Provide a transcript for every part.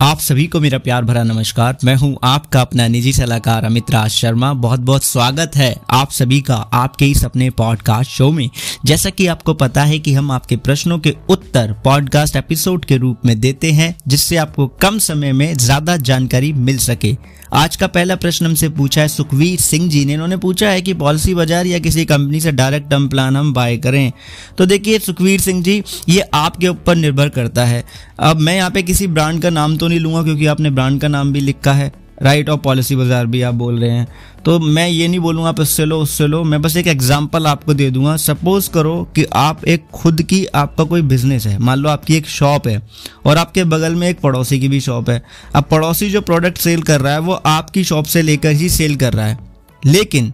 आप सभी को मेरा प्यार भरा नमस्कार। मैं हूँ आपका अपना निजी सलाहकार अमित राज शर्मा। बहुत बहुत स्वागत है आप सभी का आपके इस अपने पॉडकास्ट शो में। जैसा कि आपको पता है कि हम आपके प्रश्नों के उत्तर पॉडकास्ट एपिसोड के रूप में देते हैं, जिससे आपको कम समय में ज़्यादा जानकारी मिल सके। आज का पहला प्रश्न हमसे पूछा है, सुखवीर सिंह जी ने। इन्होंने पूछा है कि पॉलिसी बाज़ार या किसी कंपनी से डायरेक्ट टर्म प्लान हम बाय करें। तो देखिए, सुखवीर सिंह जी, ये आपके ऊपर निर्भर करता है। अब मैं यहाँ पे किसी ब्रांड का नाम तो नहीं लूँगा क्योंकि आपने ब्रांड का नाम भी लिखा है। राइट और पॉलिसी बाज़ार भी आप बोल रहे हैं। तो मैं ये नहीं बोलूँगा आप इससे लो, उससे लो। मैं बस एक एग्जांपल आपको दे दूँगा। सपोज़ करो कि आप एक खुद की आपका कोई बिज़नेस है। मान लो आपकी एक शॉप है और आपके बगल में एक पड़ोसी की भी शॉप है। अब पड़ोसी जो प्रोडक्ट सेल कर रहा है, वो आपकी शॉप से लेकर ही सेल कर रहा है। लेकिन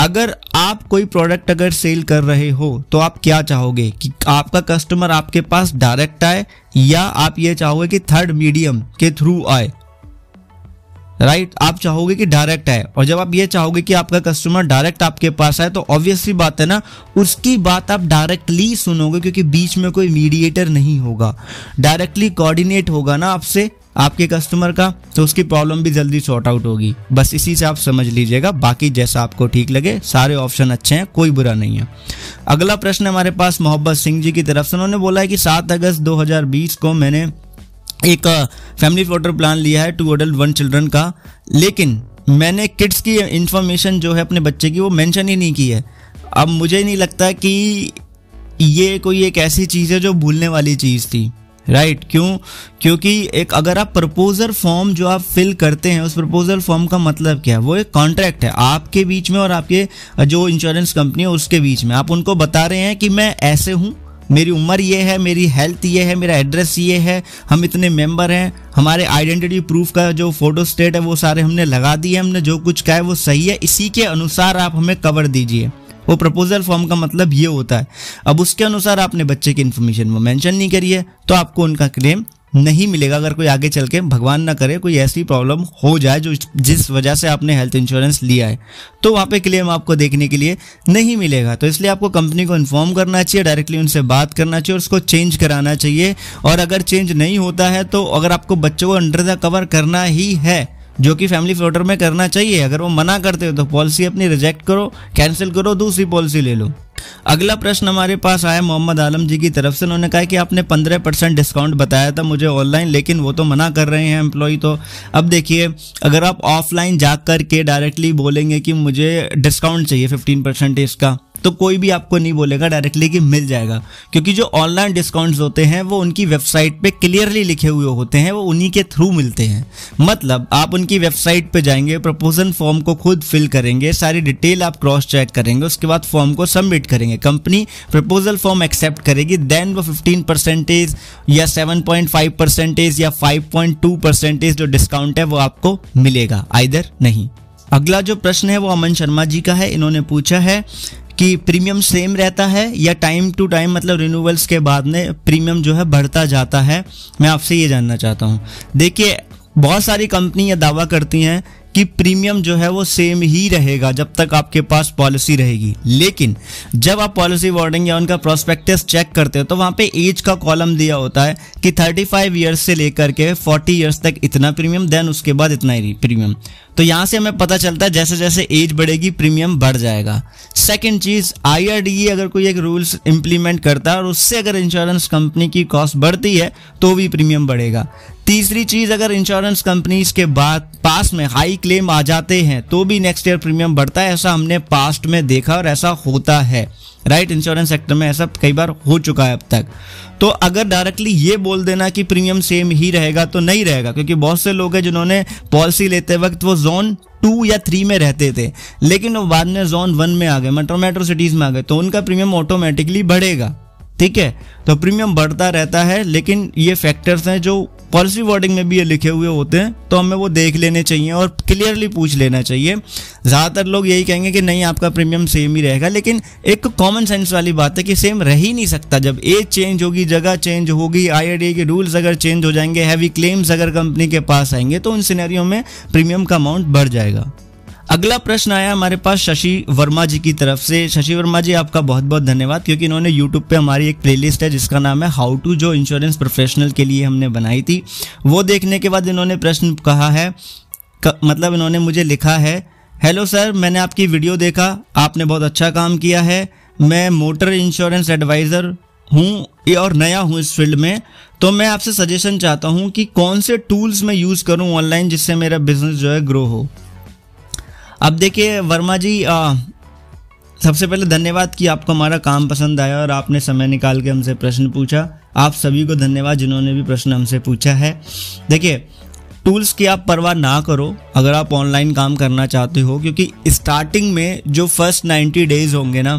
अगर आप कोई प्रोडक्ट अगर सेल कर रहे हो तो आप क्या चाहोगे? कि आपका कस्टमर आपके पास डायरेक्ट आए, या आप ये चाहोगे कि थर्ड मीडियम के थ्रू आए? राइट? आप चाहोगे कि डायरेक्ट आए। और जब आप ये चाहोगे कि आपका कस्टमर डायरेक्ट आपके पास आए तो ऑब्वियसली बात है ना, उसकी बात आप डायरेक्टली सुनोगे, क्योंकि बीच में कोई मीडिएटर नहीं होगा। डायरेक्टली कोऑर्डिनेट होगा ना आपसे आपके कस्टमर का तो उसकी प्रॉब्लम भी जल्दी सॉर्ट आउट होगी। बस इसी से आप समझ लीजिएगा। बाकी जैसा आपको ठीक लगे, सारे ऑप्शन अच्छे हैं, कोई बुरा नहीं है। अगला प्रश्न हमारे पास मोहब्बत सिंह जी की तरफ़ से। उन्होंने बोला है कि सात अगस्त 2020 को मैंने एक फैमिली फ्लोटर प्लान लिया है टू अडल्ट वन चिल्ड्रन का। लेकिन मैंने किड्स की इंफॉर्मेशन जो है अपने बच्चे की, वो मेंशन ही नहीं की है। अब मुझे नहीं लगता कि ये कोई एक ऐसी चीज़ है जो भूलने वाली चीज़ थी। राइट right, क्यों? क्योंकि एक अगर आप प्रपोजल फॉर्म जो आप फिल करते हैं उस प्रपोजल फॉर्म का मतलब क्या है? वो एक कॉन्ट्रैक्ट है आपके बीच में और आपके जो इंश्योरेंस कंपनी है उसके बीच में। आप उनको बता रहे हैं कि मैं ऐसे हूँ मेरी उम्र ये है मेरी हेल्थ ये है मेरा एड्रेस ये है हम इतने मेंबर हैं हमारे आइडेंटिटी प्रूफ का जो फ़ोटो स्टेट है वो सारे हमने लगा दिए हमने जो कुछ कहा है वो सही है इसी के अनुसार आप हमें कवर दीजिए। वो प्रपोजल फॉर्म का मतलब ये होता है। अब उसके अनुसार आपने बच्चे की इन्फॉर्मेशन वो मेंशन नहीं करी है तो आपको उनका क्लेम नहीं मिलेगा। अगर कोई आगे चल के भगवान ना करे, कोई ऐसी प्रॉब्लम हो जाए जो जिस वजह से आपने हेल्थ इंश्योरेंस लिया है तो वहाँ पे क्लेम आपको देखने के लिए नहीं मिलेगा। तो इसलिए आपको कंपनी को इन्फॉर्म करना चाहिए डायरेक्टली उनसे बात करना चाहिए और उसको चेंज कराना चाहिए। और अगर चेंज नहीं होता है तो अगर आपको बच्चों को अंडर द कवर करना ही है जो कि फैमिली फ्लोटर में करना चाहिए। अगर वो मना करते हो तो पॉलिसी अपनी रिजेक्ट करो कैंसिल करो, दूसरी पॉलिसी ले लो। अगला प्रश्न हमारे पास आया, मोहम्मद आलम जी की तरफ़ से। उन्होंने कहा कि आपने पंद्रह परसेंट डिस्काउंट बताया था मुझे ऑनलाइन लेकिन वो तो मना कर रहे हैं एम्प्लॉय तो। अब देखिए, अगर आप ऑफलाइन जा कर के डायरेक्टली बोलेंगे कि मुझे डिस्काउंट चाहिए फिफ्टीन परसेंटेज का तो कोई भी आपको नहीं बोलेगा डायरेक्टली कि मिल जाएगा। क्योंकि जो ऑनलाइन डिस्काउंट्स होते हैं, वो उनकी वेबसाइट पे क्लियरली लिखे हुए होते हैं, वो उन्हीं के थ्रू मिलते हैं। मतलब आप उनकी वेबसाइट पे जाएँगे प्रपोजल फॉर्म को खुद फिल करेंगे, सारी डिटेल आप क्रॉस चेक करेंगे, उसके बाद फॉर्म को सबमिट करेंगे। कंपनी प्रपोजल फॉर्म एक्सेप्ट करेगी देन वो फिफ्टीन परसेंटेज या सेवन पॉइंट फाइव परसेंटेज या फाइव पॉइंट टू परसेंटेज जो डिस्काउंट है, वो आपको मिलेगा। आइदर नहीं। अगला जो प्रश्न है, वो अमन शर्मा जी का है। इन्होंने पूछा है कि प्रीमियम सेम रहता है या टाइम टू टाइम मतलब रिन्यूअल्स के बाद में प्रीमियम जो है बढ़ता जाता है? मैं आपसे ये जानना चाहता हूँ। देखिए, बहुत सारी कंपनी दावा करती हैं कि प्रीमियम जो है वो सेम ही रहेगा जब तक आपके पास पॉलिसी रहेगी। लेकिन जब आप पॉलिसी वार्डिंग या उनका प्रोस्पेक्टस चेक करते हो तो वहाँ पे एज का कॉलम दिया होता है कि 35 ईयर्स से लेकर के 40 ईयर्स तक इतना प्रीमियम देन उसके बाद इतना ही प्रीमियम तो यहाँ से हमें पता चलता है जैसे जैसे एज बढ़ेगी प्रीमियम बढ़ जाएगा। सेकेंड चीज़ आईआरडीई अगर कोई एक रूल्स इंप्लीमेंट करता है और उससे अगर इंश्योरेंस कंपनी की कॉस्ट बढ़ती है तो भी प्रीमियम बढ़ेगा। तीसरी चीज़, अगर इंश्योरेंस कंपनीज़ के बाद पास में हाई क्लेम आ जाते हैं तो भी नेक्स्ट ईयर प्रीमियम बढ़ता है, ऐसा हमने पास्ट में देखा और ऐसा होता है। राइट इंश्योरेंस सेक्टर में ऐसा कई बार हो चुका है अब तक। तो अगर डायरेक्टली ये बोल देना कि प्रीमियम सेम ही रहेगा तो नहीं रहेगा, क्योंकि बहुत से लोग हैं जिन्होंने पॉलिसी लेते वक्त वो जोन टू या थ्री में रहते थे, लेकिन वो बाद में जोन वन में आ गए मेट्रो मेट्रो सिटीज़ में आ गए तो उनका प्रीमियम ऑटोमेटिकली बढ़ेगा। ठीक है? तो प्रीमियम बढ़ता रहता है, लेकिन ये फैक्टर्स हैं जो पॉलिसी वर्डिंग में भी ये लिखे हुए होते हैं तो हमें वो देख लेने चाहिए और क्लियरली पूछ लेना चाहिए। ज़्यादातर लोग यही कहेंगे कि नहीं, आपका प्रीमियम सेम ही रहेगा, लेकिन एक कॉमन सेंस वाली बात है कि सेम रह ही नहीं सकता। जब एज चेंज होगी, जगह चेंज होगी आई के रूल्स अगर चेंज हो जाएँगे हैवी क्लेम्स अगर कंपनी के पास आएँगे तो उन सिनेरियो में प्रीमियम का अमाउंट बढ़ जाएगा। अगला प्रश्न आया हमारे पास शशि वर्मा जी की तरफ़ से। शशि वर्मा जी आपका बहुत बहुत धन्यवाद क्योंकि इन्होंने यूट्यूब पे हमारी एक प्लेलिस्ट है जिसका नाम है हाउ टू जो इंश्योरेंस प्रोफेशनल के लिए हमने बनाई थी। वो देखने के बाद इन्होंने प्रश्न कहा है क, मतलब इन्होंने मुझे लिखा है हेलो सर मैंने आपकी वीडियो देखा आपने बहुत अच्छा काम किया है। मैं मोटर इंश्योरेंस एडवाइज़र हूँ और नया हूँ इस फ़ील्ड में। तो मैं आपसे सजेशन चाहता हूँ कि कौन से टूल्स मैं यूज़ करूँ ऑनलाइन जिससे मेरा बिज़नेस जो है ग्रो हो? अब देखिए वर्मा जी आ, सबसे पहले धन्यवाद कि आपको हमारा काम पसंद आया और आपने समय निकाल के हमसे प्रश्न पूछा। आप सभी को धन्यवाद जिन्होंने भी प्रश्न हमसे पूछा है। देखिए टूल्स की आप परवाह ना करो अगर आप ऑनलाइन काम करना चाहते हो क्योंकि स्टार्टिंग में जो फ़र्स्ट 90 डेज़ होंगे ना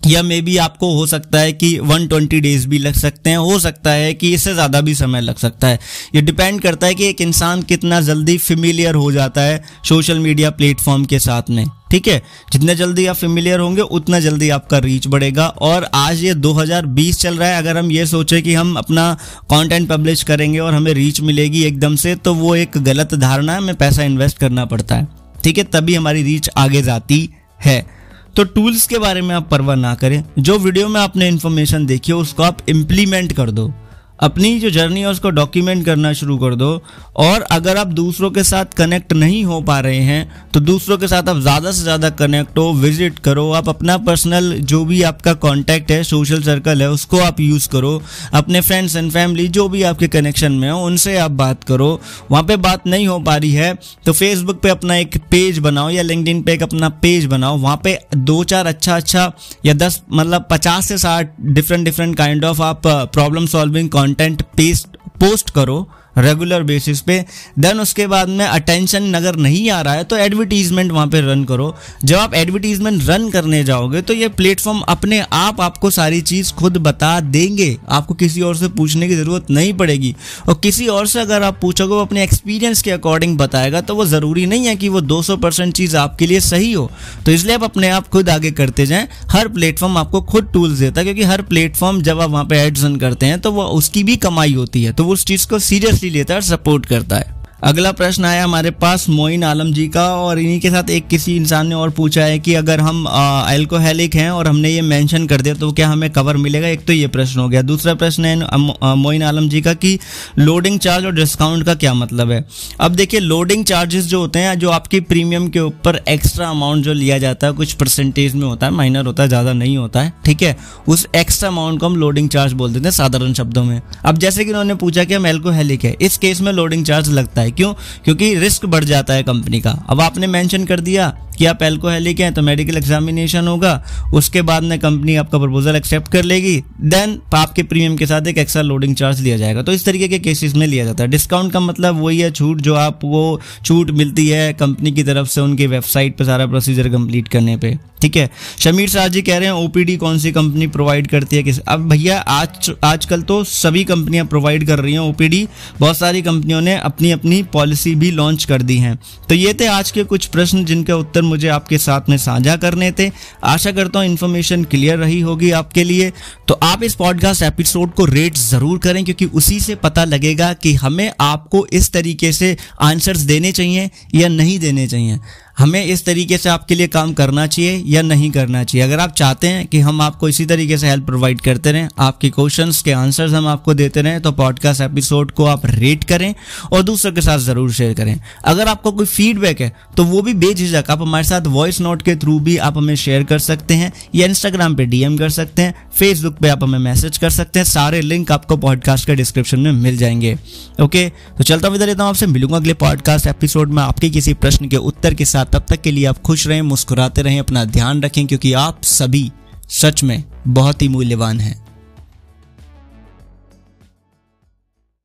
या मे बी आपको हो सकता है कि 120 डेज़ भी लग सकते हैं, हो सकता है कि इससे ज़्यादा भी समय लग सकता है। ये डिपेंड करता है कि एक इंसान कितना जल्दी फेमिलियर हो जाता है सोशल मीडिया प्लेटफॉर्म के साथ में, ठीक है? जितने जल्दी आप फेमिलियर होंगे, उतना जल्दी आपका रीच बढ़ेगा। और आज ये 2020 चल रहा है, अगर हम ये सोचें कि हम अपना कंटेंट पब्लिश करेंगे और हमें रीच मिलेगी एकदम से तो वो एक गलत धारणा है, हमें पैसा इन्वेस्ट करना पड़ता है, ठीक है? तभी हमारी रीच आगे जाती है। तो टूल्स के बारे में आप परवाह ना करें। जो वीडियो में आपने इन्फॉर्मेशन देखी है, उसको आप इम्प्लीमेंट कर दो। अपनी जो जर्नी है, उसको डॉक्यूमेंट करना शुरू कर दो। और अगर आप दूसरों के साथ कनेक्ट नहीं हो पा रहे हैं तो दूसरों के साथ आप ज़्यादा से ज़्यादा कनेक्ट हो विज़िट करो। आप अपना पर्सनल जो भी आपका कांटेक्ट है सोशल सर्कल है, उसको आप यूज़ करो। अपने फ्रेंड्स एंड फैमिली जो भी आपके कनेक्शन में हो, उनसे आप बात करो। वहाँ पर बात नहीं हो पा रही है तो फेसबुक पर अपना एक पेज बनाओ या लिंकड पे एक अपना पेज बनाओ। वहाँ पर दो चार अच्छा अच्छा या दस मतलब पचास से साठ डिफरेंट डिफरेंट काइंड ऑफ़ आप problem solving content paste post करो रेगुलर बेसिस पे. देन उसके बाद में अटेंशन अगर नहीं आ रहा है तो एडवर्टीजमेंट वहाँ पे रन करो. जब आप एडवर्टीजमेंट रन करने जाओगे तो ये प्लेटफॉर्म अपने आप आपको सारी चीज़ खुद बता देंगे. आपको किसी और से पूछने की ज़रूरत नहीं पड़ेगी. और किसी और से अगर आप पूछोगे, वो अपने एक्सपीरियंस के अकॉर्डिंग बताएगा तो वो ज़रूरी नहीं है कि वो दो परसेंट चीज़ आपके लिए सही हो. तो इसलिए आप अपने आप खुद आगे करते जाएँ. हर प्लेटफॉर्म आपको खुद टूल्स देता है, क्योंकि हर प्लेटफॉर्म जब आप वहाँ पर एड्स रन करते हैं तो वो उसकी भी कमाई होती है. तो उस चीज़ को सीरियसली लेता है सपोर्ट करता है। अगला प्रश्न आया हमारे पास मोइन आलम जी का, और इन्हीं के साथ एक किसी इंसान ने और पूछा है कि अगर हम एल्कोहलिक हैं और हमने ये मेंशन कर दिया तो क्या हमें कवर मिलेगा? एक तो ये प्रश्न हो गया। दूसरा प्रश्न है मोइन आलम जी का कि लोडिंग चार्ज और डिस्काउंट का क्या मतलब है? अब देखिए लोडिंग चार्जेस जो होते हैं, जो आपकी प्रीमियम के ऊपर एक्स्ट्रा अमाउंट जो लिया जाता है, कुछ परसेंटेज में होता है माइनर होता है, ज़्यादा नहीं होता है, ठीक है? उस एक्स्ट्रा अमाउंट को हम लोडिंग चार्ज बोल देते हैं साधारण शब्दों में। अब जैसे कि उन्होंने पूछा कि हम एल्कोहलिक है, इस केस में लोडिंग चार्ज लगता है है क्यों? क्योंकि रिस्क बढ़ जाता है कंपनी का। अब आपने मेंशन कर दिया कि आप एल्कोहलिक हैं तो मेडिकल एग्जामिनेशन होगा। उसके बाद में कंपनी आपका प्रपोजल एक्सेप्ट कर लेगी। देन आपके प्रीमियम के साथ एक एक्स्ट्रा लोडिंग चार्ज लिया जाएगा। तो इस तरीके के केसेस में लिया जाता है। डिस्काउंट का मतलब वही है, छूट जो आपको छूट मिलती है कंपनी की तरफ़ से उनकी वेबसाइट पर सारा प्रोसीजर कंप्लीट करने पर ठीक है? शमीर शाह जी कह रहे हैं ओपीडी कौन सी कंपनी प्रोवाइड करती है किस? अब भैया, आज, आजकल तो सभी कंपनियाँ प्रोवाइड कर रही हैं ओपीडी बहुत सारी कंपनियों ने अपनी अपनी पॉलिसी भी लॉन्च कर दी हैं। तो ये थे आज के कुछ प्रश्न जिनके उत्तर मुझे आपके साथ में साझा करने थे। आशा करता हूँ इन्फॉर्मेशन क्लियर रही होगी आपके लिए। तो आप इस पॉडकास्ट एपिसोड को रेट ज़रूर करें, क्योंकि उसी से पता लगेगा कि हमें आपको इस तरीके से आंसर्स देने चाहिए या नहीं देने चाहिए। हमें इस तरीके से आपके लिए काम करना चाहिए या नहीं करना चाहिए। अगर आप चाहते हैं कि हम आपको इसी तरीके से हेल्प प्रोवाइड करते रहें, आपके क्वेश्चंस के आंसर्स हम आपको देते रहें तो पॉडकास्ट एपिसोड को आप रेट करें और दूसरों के साथ ज़रूर शेयर करें। अगर आपको कोई फीडबैक है तो वो भी बेझिझक, आप हमारे साथ वॉइस नोट के थ्रू भी आप हमें शेयर कर सकते हैं या इंस्टाग्राम पर डीएम कर सकते हैं फेसबुक पर आप हमें मैसेज कर सकते हैं, सारे लिंक आपको पॉडकास्ट के डिस्क्रिप्शन में मिल जाएँगे। ओके तो चलता हुआ रहता हूँ आपसे, मिलूँगा अगले पॉडकास्ट एपिसोड में आपके किसी प्रश्न के उत्तर के साथ। तब तक के लिए आप खुश रहें, मुस्कुराते रहें, अपना ध्यान रखें, क्योंकि आप सभी सच में बहुत ही मूल्यवान हैं।